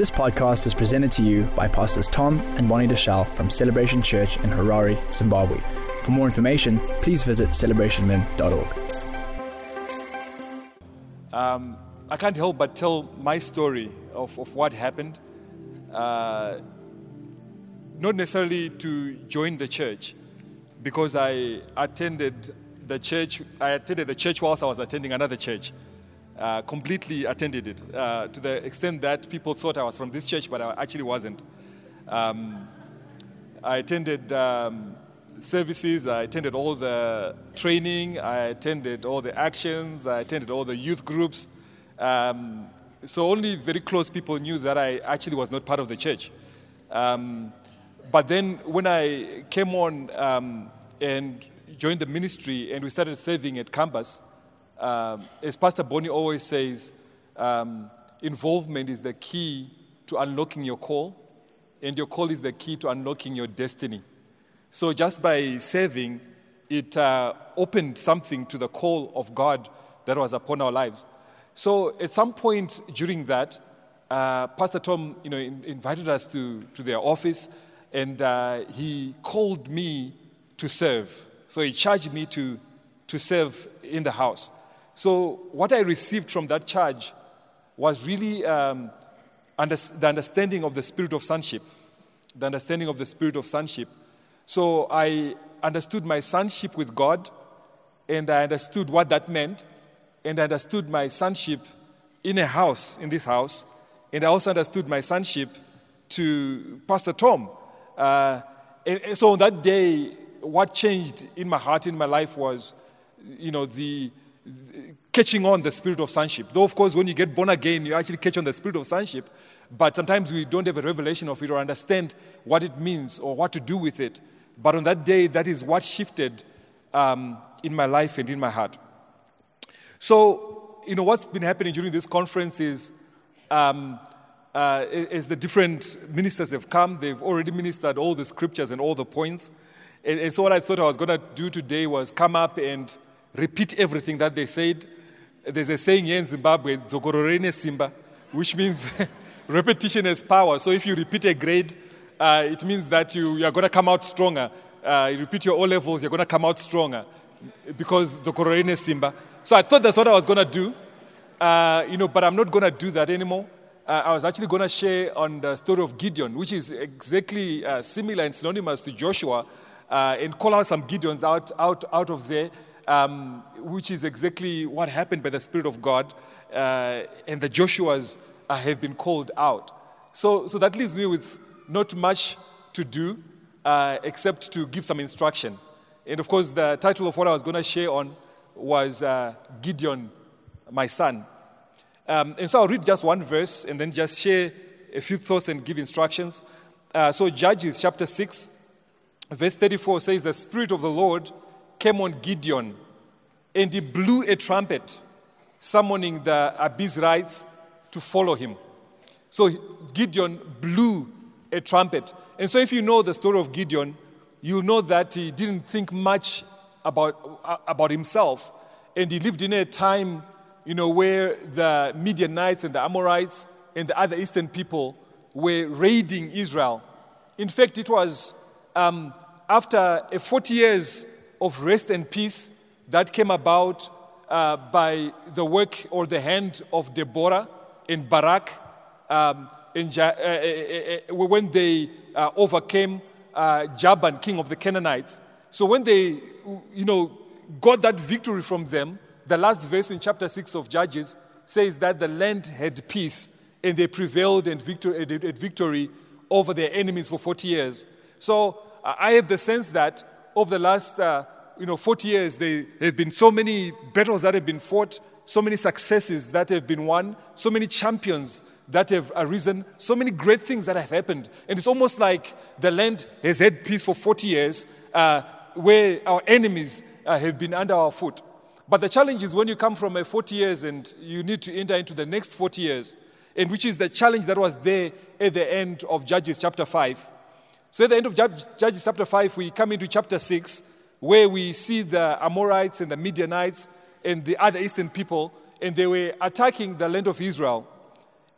This podcast is presented to you by Pastors Tom and Bonnie Deuschle from Celebration Church in Harare, Zimbabwe. For more information, please visit celebrationmen.org. Um, I can't help but tell my story of, of what happened. Uh, not necessarily to join the church, because I attended the church. I attended the church whilst I was attending another church. Uh, completely attended it uh, to the extent that people thought I was from this church, but I actually wasn't. Um, I attended um, services, I attended all the training, I attended all the actions, I attended all the youth groups. Um, so only very close people knew that I actually was not part of the church. Um, but then when I came on um, and joined the ministry and we started serving at campus, um, as Pastor Bonnie always says, um, involvement is the key to unlocking your call, and your call is the key to unlocking your destiny. So just by serving, it uh, opened something to the call of God that was upon our lives. So at some point during that, uh, Pastor Tom, you know, in, invited us to, to their office, and uh, he called me to serve. So he charged me to, to serve in the house. So what I received from that charge was really um, under, the understanding of the spirit of sonship, the understanding of the spirit of sonship. So I understood my sonship with God, and I understood what that meant, and I understood my sonship in a house, in this house, and I also understood my sonship to Pastor Tom. Uh, and, and so on that day, what changed in my heart, in my life, was, you know, the, the catching on the spirit of sonship. Though, of course, when you get born again, you actually catch on the spirit of sonship. But sometimes we don't have a revelation of it or understand what it means or what to do with it. But on that day, that is what shifted um, in my life and in my heart. So, you know, what's been happening during this conference is um, uh, as the different ministers have come, they've already ministered all the scriptures and all the points. And, and so, what I thought I was going to do today was come up and repeat everything that they said. There's a saying here in Zimbabwe, Zokororene Simba, which means repetition is power. So, if you repeat a grade, uh, it means that you, you are going to come out stronger. Uh, you repeat your O levels, you're going to come out stronger because Zokororene Simba. So, I thought that's what I was going to do, uh, you know, but I'm not going to do that anymore uh, I was actually going to share on the story of Gideon, which is exactly uh, similar and synonymous to Joshua, uh, and call out some Gideons out, out, out of there, um, which is exactly what happened by the Spirit of God, uh, and the Joshuas uh, have been called out. So, so that leaves me with not much to do uh, except to give some instruction. And of course, the title of what I was going to share on was Gideon, my son. Um, and so I'll read just one verse and then just share a few thoughts and give instructions. Uh, so, Judges chapter 6, verse 34 says, The Spirit of the Lord came on Gideon, and he blew a trumpet, summoning the Abiezrites to follow him. So, Gideon blew a trumpet. And so, if you know the story of Gideon, you know that he didn't think much about, about himself, and he lived in a time you know, where the Midianites and the Amorites and the other eastern people were raiding Israel. In fact, it was um, after 40 years of rest and peace that came about uh, by the work or the hand of Deborah and Barak um, in ja- uh, uh, uh, uh when they uh, overcame Jabin, king of the Canaanites. So when they, you know, got that victory from them, the last verse in chapter 6 of Judges says that the land had peace and they prevailed and victory, at victory over their enemies for 40 years. So I have the sense that over the last uh, you know, 40 years, there have been so many battles that have been fought, so many successes that have been won, so many champions that have arisen, so many great things that have happened. And it's almost like the land has had peace for 40 years, uh, where our enemies uh, have been under our foot. But the challenge is when you come from a 40 years and you need to enter into the next 40 years, and which is the challenge that was there at the end of Judges chapter 5. So at the end of Judges chapter 5, we come into chapter 6, where we see the Amorites and the Midianites and the other eastern people, and they were attacking the land of Israel.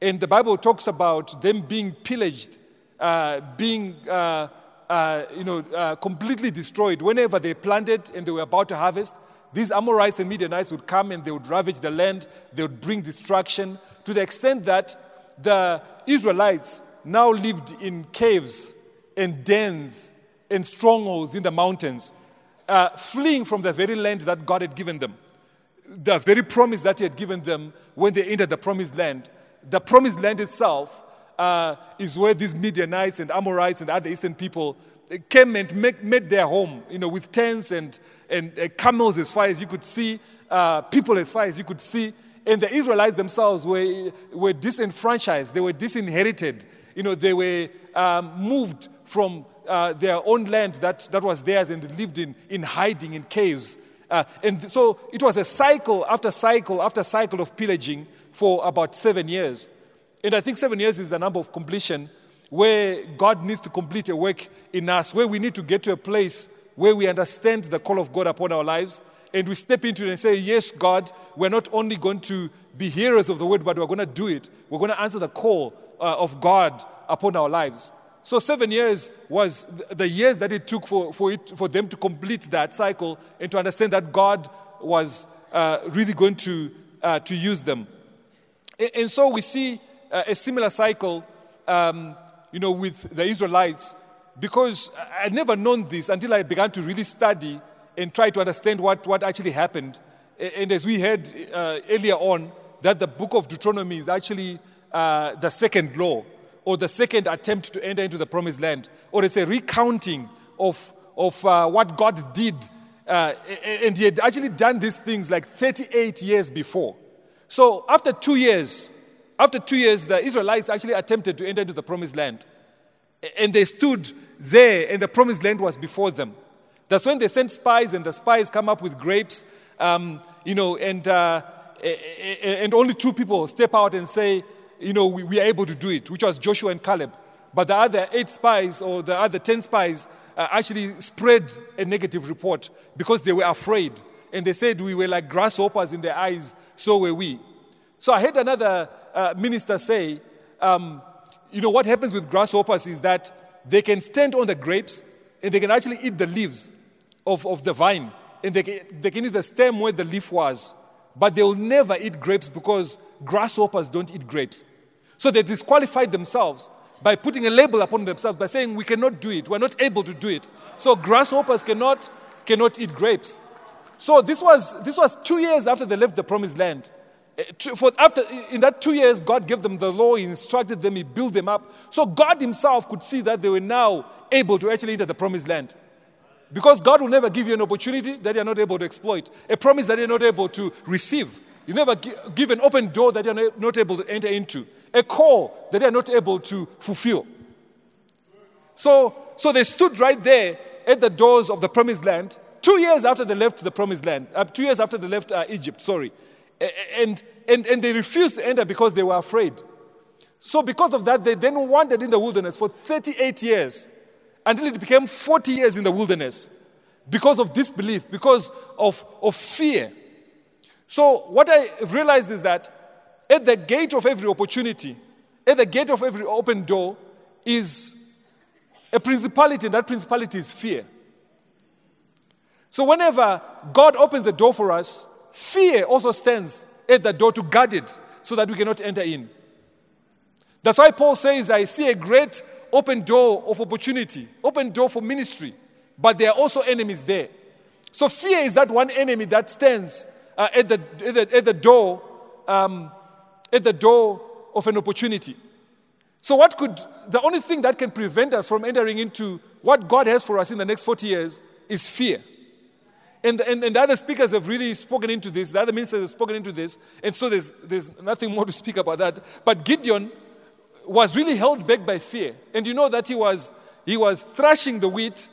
And the Bible talks about them being pillaged, uh, being uh, uh, you know, uh, completely destroyed. Whenever they planted and they were about to harvest, these Amorites and Midianites would come and they would ravage the land, they would bring destruction to the extent that the Israelites now lived in caves and dens and strongholds in the mountains, uh, fleeing from the very land that God had given them. The very promise that He had given them when they entered the promised land. The promised land itself uh, is where these Midianites and Amorites and other Eastern people came and make, made their home, you know, with tents and, and uh, camels as far as you could see, uh, people as far as you could see. And the Israelites themselves were, were disenfranchised, they were disinherited. You know, they were um, moved from uh, their own land that, that was theirs and lived in, in hiding in caves. Uh, and so it was a cycle after cycle after cycle of pillaging for about seven years. And I think seven years is the number of completion where God needs to complete a work in us, where we need to get to a place where we understand the call of God upon our lives and we step into it and say, Yes, God, we're not only going to be hearers of the word, but we're going to do it. We're going to answer the call uh, of God upon our lives. So, seven years was the years that it took for, for, it, for them to complete that cycle and to understand that God was uh, really going to, uh, to use them. And, and, so we see uh, a similar cycle, um, you know, with the Israelites, because I'd never known this until I began to really study and try to understand what, what actually happened. And as we heard uh, earlier on, that the book of Deuteronomy is actually uh, the second law or the second attempt to enter into the promised land, or it's a recounting of, of uh, what God did. Uh, and he had actually done these things like 38 years before. So after two years, after two years, the Israelites actually attempted to enter into the promised land. And they stood there, and the promised land was before them. That's when they sent spies, and the spies come up with grapes, um, you know, and, uh, and only two people step out and say, you know, we, we, are able to do it, which was Joshua and Caleb. But the other eight spies or the other ten spies uh, actually spread a negative report because they were afraid. And they said we were like grasshoppers in their eyes, so were we. So I heard another uh, minister say, um, you know, what happens with grasshoppers is that they can stand on the grapes and they can actually eat the leaves of, of the vine. And they can, they can eat the stem where the leaf was. But they will never eat grapes because grasshoppers don't eat grapes. So they disqualified themselves by putting a label upon themselves by saying, We cannot do it. We're not able to do it. So grasshoppers cannot, cannot eat grapes. So this was, this was two years after they left the promised land. Eh, for after, in that two years, God gave them the law, He instructed them, He built them up. So God Himself could see that they were now able to actually enter the promised land. Because God will never give you an opportunity that you're not able to exploit, a promise that you're not able to receive. You never give an open door that you're not able to enter into, a call that you're not able to fulfill. So, so they stood right there at the doors of the promised land, two years after they left the promised land, uh, two years after they left uh, Egypt, sorry. And, and, and they refused to enter because they were afraid. So, because of that, they then wandered in the wilderness for 38 years until it became 40 years in the wilderness because of disbelief, because of, of fear. So, what I realized is that at the gate of every opportunity, at the gate of every open door, is a principality, and that principality is fear. So, whenever God opens a door for us, fear also stands at the door to guard it so that we cannot enter in. That's why Paul says, I see a great open door of opportunity, open door for ministry, but there are also enemies there. So fear is that one enemy that stands uh, at, the, at, the, at, the, door, um, at the door of an opportunity. So what could the only thing that can prevent us from entering into what God has for us in the next 40 years is fear. And, and, and the other speakers have really spoken into this, the other ministers have spoken into this, and so there's, there's nothing more to speak about that. But Gideon was really held back by fear. And you know that he was, he was thrashing the wheat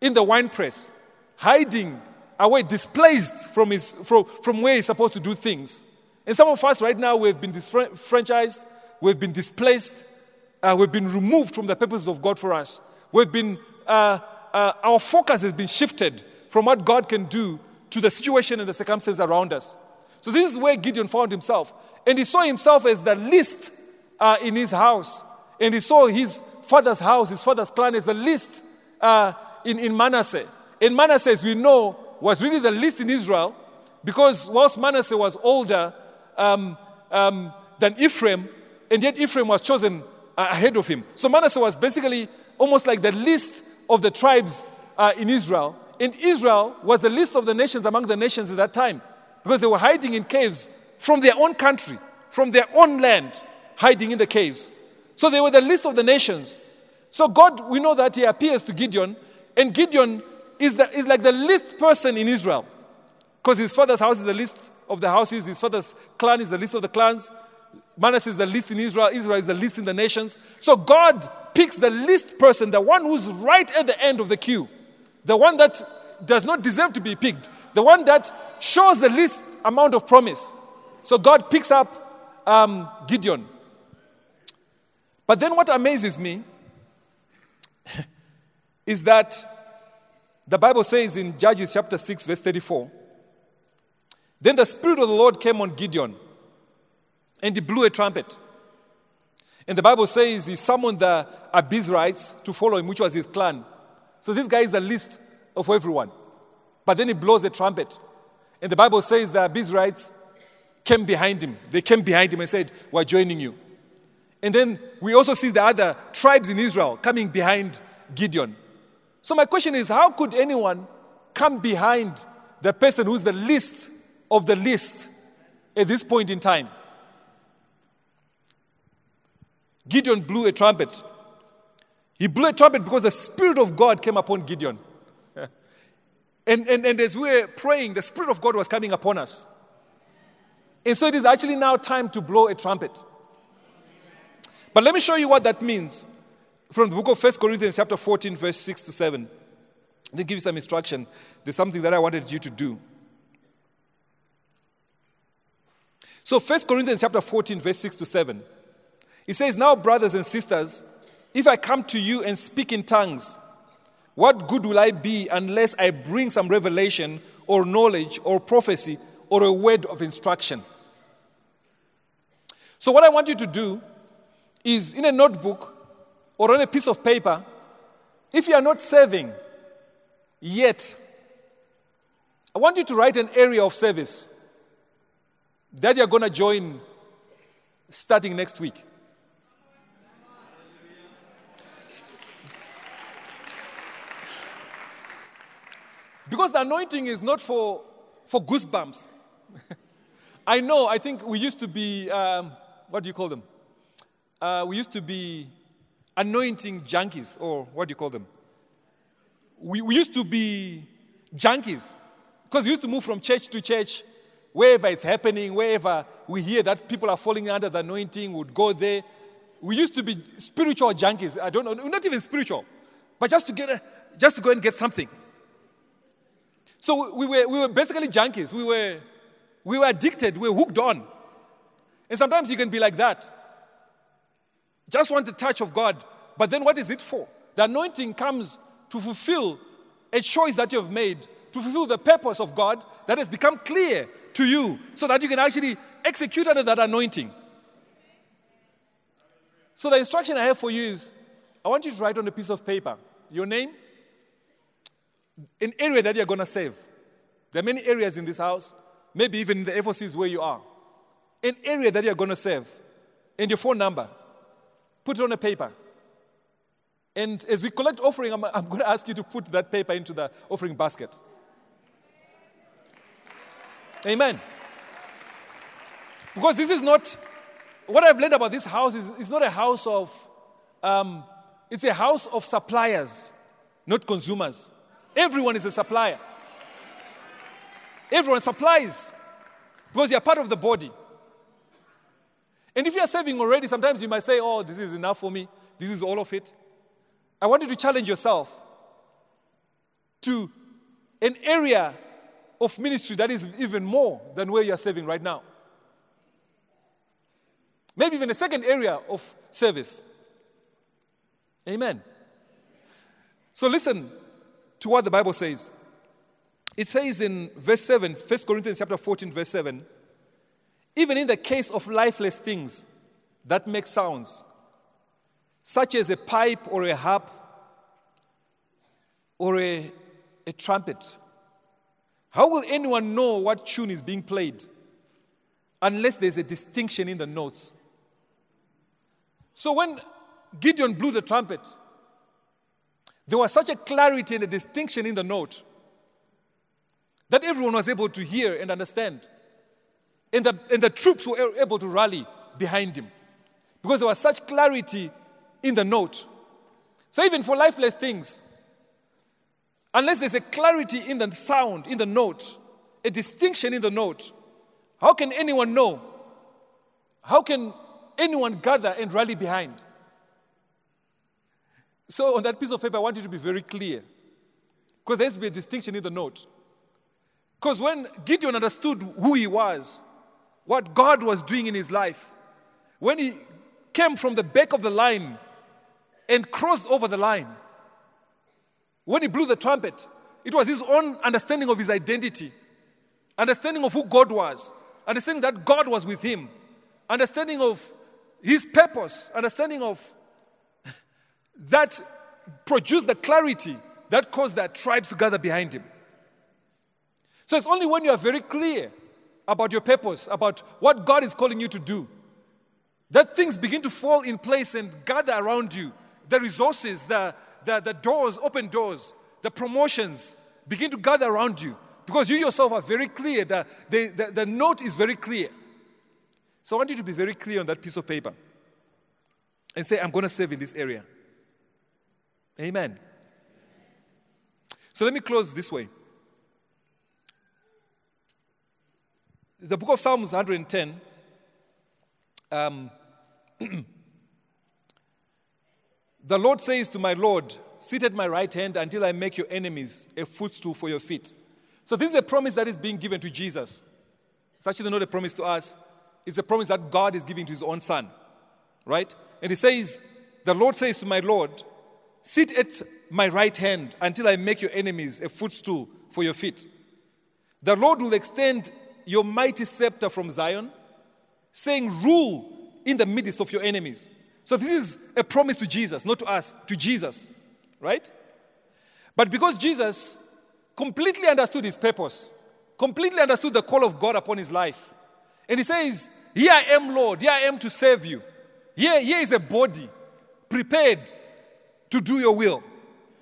in the winepress, hiding away, displaced from, his, from, from where he's supposed to do things. And some of us right now, we've been disfranchised, we've been displaced, uh, we've been removed from the purposes of God for us. We've been, uh, uh, our focus has been shifted from what God can do to the situation and the circumstances around us. So this is where Gideon found himself. And he saw himself as the least uh, in his house. And he saw his father's house, his father's clan, as the least uh, in, in Manasseh. And Manasseh, as we know, was really the least in Israel because whilst Manasseh was older um, um, than Ephraim, and yet Ephraim was chosen uh, ahead of him. So Manasseh was basically almost like the least of the tribes uh, in Israel. And Israel was the least of the nations among the nations at that time because they were hiding in caves from their own country, from their own land, hiding in the caves. So they were the least of the nations. So God, we know that He appears to Gideon, and Gideon is, the, is like the least person in Israel because his father's house is the least of the houses, his father's clan is the least of the clans. Manasseh is the least in Israel, Israel is the least in the nations. So God picks the least person, the one who's right at the end of the queue, the one that does not deserve to be picked, the one that shows the least amount of promise. So God picks up um, Gideon. But then what amazes me is that the Bible says in Judges chapter 6, verse 34 Then the Spirit of the Lord came on Gideon, and he blew a trumpet. And the Bible says he summoned the Abiezrites to follow him, which was his clan. So this guy is the least of everyone. But then he blows a trumpet. And the Bible says the Abiezrites came behind him. They came behind him and said, We're joining you. And then we also see the other tribes in Israel coming behind Gideon. So my question is how could anyone come behind the person who's the least of the least at this point in time? Gideon blew a trumpet. He blew a trumpet because the Spirit of God came upon Gideon. and, and, and as we were praying, the Spirit of God was coming upon us. And so it is actually now time to blow a trumpet. But let me show you what that means from the book of 1 Corinthians, chapter 14, verse 6 to 7. Let give you some instruction. There's something that I wanted you to do. So, 1 Corinthians, chapter 14, verse 6 to 7. He says, Now, brothers and sisters, if I come to you and speak in tongues, what good will I be unless I bring some revelation or knowledge or prophecy or a word of instruction? So, what I want you to do is in a notebook or on a piece of paper, if you are not serving yet, I want you to write an area of service that you're going to join starting next week. Because the anointing is not for, for goosebumps. I know, I think we used to be, um, what do you call them? Uh, we used to be anointing junkies, or what do you call them? We, we used to be junkies because we used to move from church to church, wherever it's happening, wherever we hear that people are falling under the anointing, would go there. We used to be spiritual junkies. I don't know, not even spiritual, but just to get a, just to go and get something. So we were, we were basically junkies. We were, we were addicted. We were hooked on. And sometimes you can be like that. Just want the touch of God. But then what is it for? The anointing comes to fulfill a choice that you have made, to fulfill the purpose of God that has become clear to you, so that you can actually execute under that anointing. So the instruction I have for you is I want you to write on a piece of paper your name, an area that you're going to save. There are many areas in this house, maybe even in the FOCs where you are. An area that you're going to save, and your phone number. Put it on a paper. And as we collect offering, I'm, I'm going to ask you to put that paper into the offering basket. Amen. Because this is not, what I've learned about this house is it's not a house of, um, it's a house of suppliers, not consumers. Everyone is a supplier. Everyone supplies because you're part of the body. And if you're serving already, sometimes you might say, Oh, this is enough for me. This is all of it. I want you to challenge yourself to an area of ministry that is even more than where you're serving right now. Maybe even a second area of service. Amen. So listen, to what the Bible says. It says in verse 7, 1 Corinthians chapter 14, verse 7, Even in the case of lifeless things that make sounds, such as a pipe or a harp or a, a trumpet, how will anyone know what tune is being played unless there's a distinction in the notes? So when Gideon blew the trumpet, there was such a clarity and a distinction in the note that everyone was able to hear and understand. And the, and the troops were able to rally behind him because there was such clarity in the note. So, even for lifeless things, unless there's a clarity in the sound, in the note, a distinction in the note, how can anyone know? How can anyone gather and rally behind? So, on that piece of paper, I want you to be very clear because there has to be a distinction in the note. Because when Gideon understood who he was, what God was doing in his life, when he came from the back of the line and crossed over the line, when he blew the trumpet, it was his own understanding of his identity, understanding of who God was, understanding that God was with him, understanding of his purpose, understanding of that produced the clarity that caused their tribes to gather behind him. So it's only when you are very clear about your purpose, about what God is calling you to do, that things begin to fall in place and gather around you. The resources, the, the, the doors, open doors, the promotions begin to gather around you because you yourself are very clear. The, the, the, the note is very clear. So I want you to be very clear on that piece of paper and say, I'm going to serve in this area. Amen. So let me close this way. The book of Psalms 110. Um, the Lord says to my Lord, Sit at my right hand until I make your enemies a footstool for your feet. So, this is a promise that is being given to Jesus. It's actually not a promise to us, it's a promise that God is giving to his own son. Right? And he says, The Lord says to my Lord, Sit at my right hand until I make your enemies a footstool for your feet. The Lord will extend your mighty scepter from Zion, saying, Rule in the midst of your enemies. So, this is a promise to Jesus, not to us, to Jesus, right? But because Jesus completely understood his purpose, completely understood the call of God upon his life, and he says, Here I am, Lord, here I am to serve you. Here, here is a body prepared to do your will.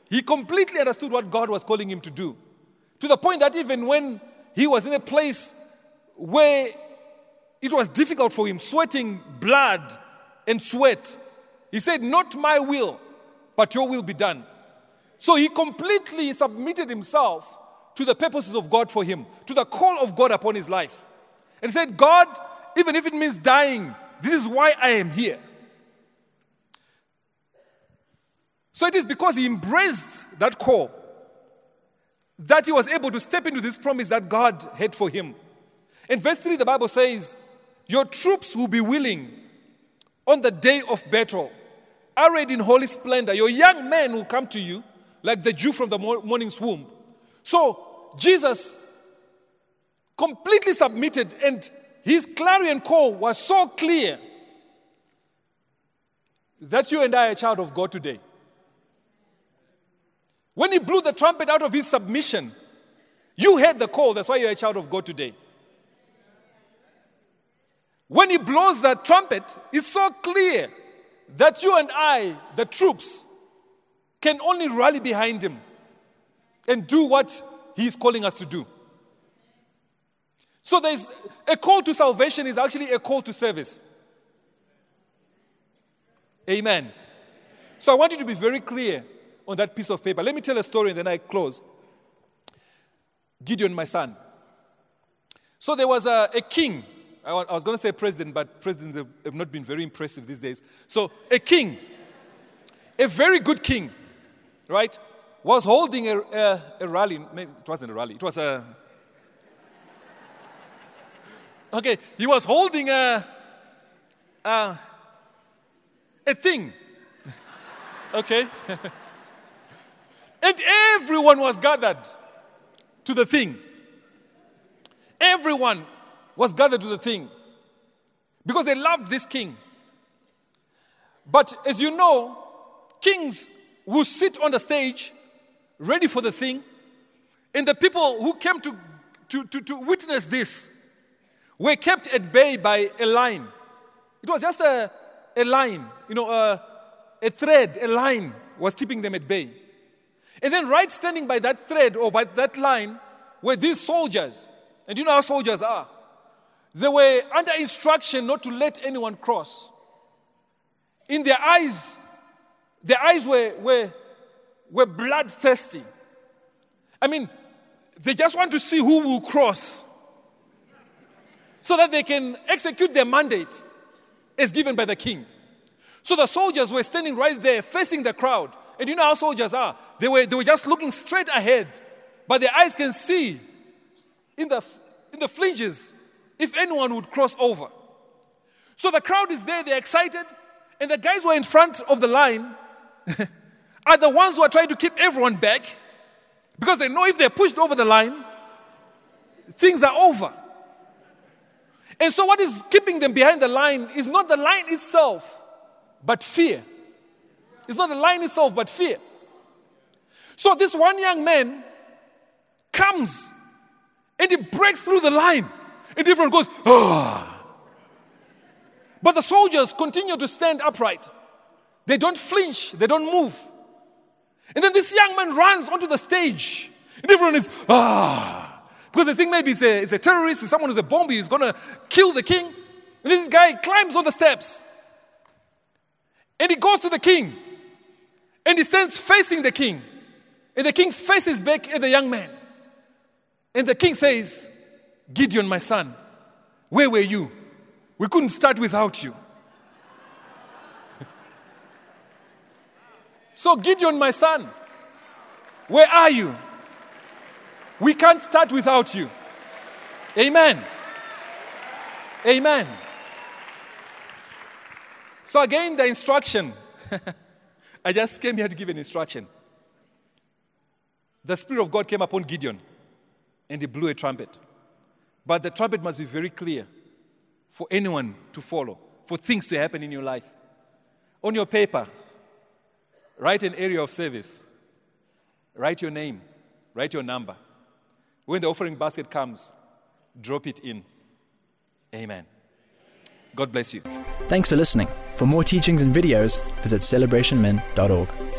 He completely understood what God was calling him to do. To the point that even when he was in a place where it was difficult for him, sweating blood and sweat, he said, Not my will, but your will be done. So he completely submitted himself to the purposes of God for him, to the call of God upon his life. And said, God, even if it means dying, this is why I am here. So it is because he embraced that call that he was able to step into this promise that God had for him. In verse 3, the Bible says, Your troops will be willing on the day of battle, arrayed in holy splendor. Your young men will come to you like the dew from the morning's womb. So Jesus completely submitted, and his clarion call was so clear that you and I are a child of God today. When he blew the trumpet out of his submission, you heard the call. That's why you're a child of God today. When he blows that trumpet, it's so clear that you and I, the troops, can only rally behind him and do what he is calling us to do. So there's a call to salvation is actually a call to service. Amen. So I want you to be very clear on that piece of paper. Let me tell a story and then I close. Gideon, my son. So there was a, a king. I was going to say president, but presidents have, not been very impressive these days. So a king, a very good king, right, was holding a, a, a rally. Maybe it wasn't a rally, it was a. Okay, he was holding a, a, a thing. okay? And everyone was gathered to the thing. Everyone was gathered to the thing. because they loved this king. But as you know, kings will sit on the stage ready for the thing, and the people who came to, to, to, to witness this were kept at bay by a line. It was just a, a line, you know, a, a thread, a line was keeping them at bay. And then, right standing by that thread or by that line were these soldiers. And you know how soldiers are. They were under instruction not to let anyone cross. In their eyes, their eyes were, were, were bloodthirsty. I mean, they just want to see who will cross so that they can execute their mandate as given by the king. So the soldiers were standing right there facing the crowd. And you know how soldiers are? They were, they were just looking straight ahead, but their eyes can see in the, in the flinches if anyone would cross over. So the crowd is there, they're excited, and the guys who are in front of the line are the ones who are trying to keep everyone back because they know if they're pushed over the line, things are over. And so, what is keeping them behind the line is not the line itself, but fear. It's not the line itself, but fear. So, this one young man comes and he breaks through the line, and everyone goes, ah. But the soldiers continue to stand upright. They don't flinch, they don't move. And then this young man runs onto the stage, and everyone is, ah, because they think maybe it's a, it's a terrorist, it's someone with a bomb, he's gonna kill the king. And this guy climbs on the steps, and he goes to the king, and he stands facing the king. And the king faces back at the young man. And the king says, Gideon, my son, where were you? We couldn't start without you. so, Gideon, my son, where are you? We can't start without you. Amen. Amen. So, again, the instruction. I just came here to give an instruction. The Spirit of God came upon Gideon and he blew a trumpet. But the trumpet must be very clear for anyone to follow, for things to happen in your life. On your paper, write an area of service, write your name, write your number. When the offering basket comes, drop it in. Amen. God bless you. Thanks for listening. For more teachings and videos, visit celebrationmen.org.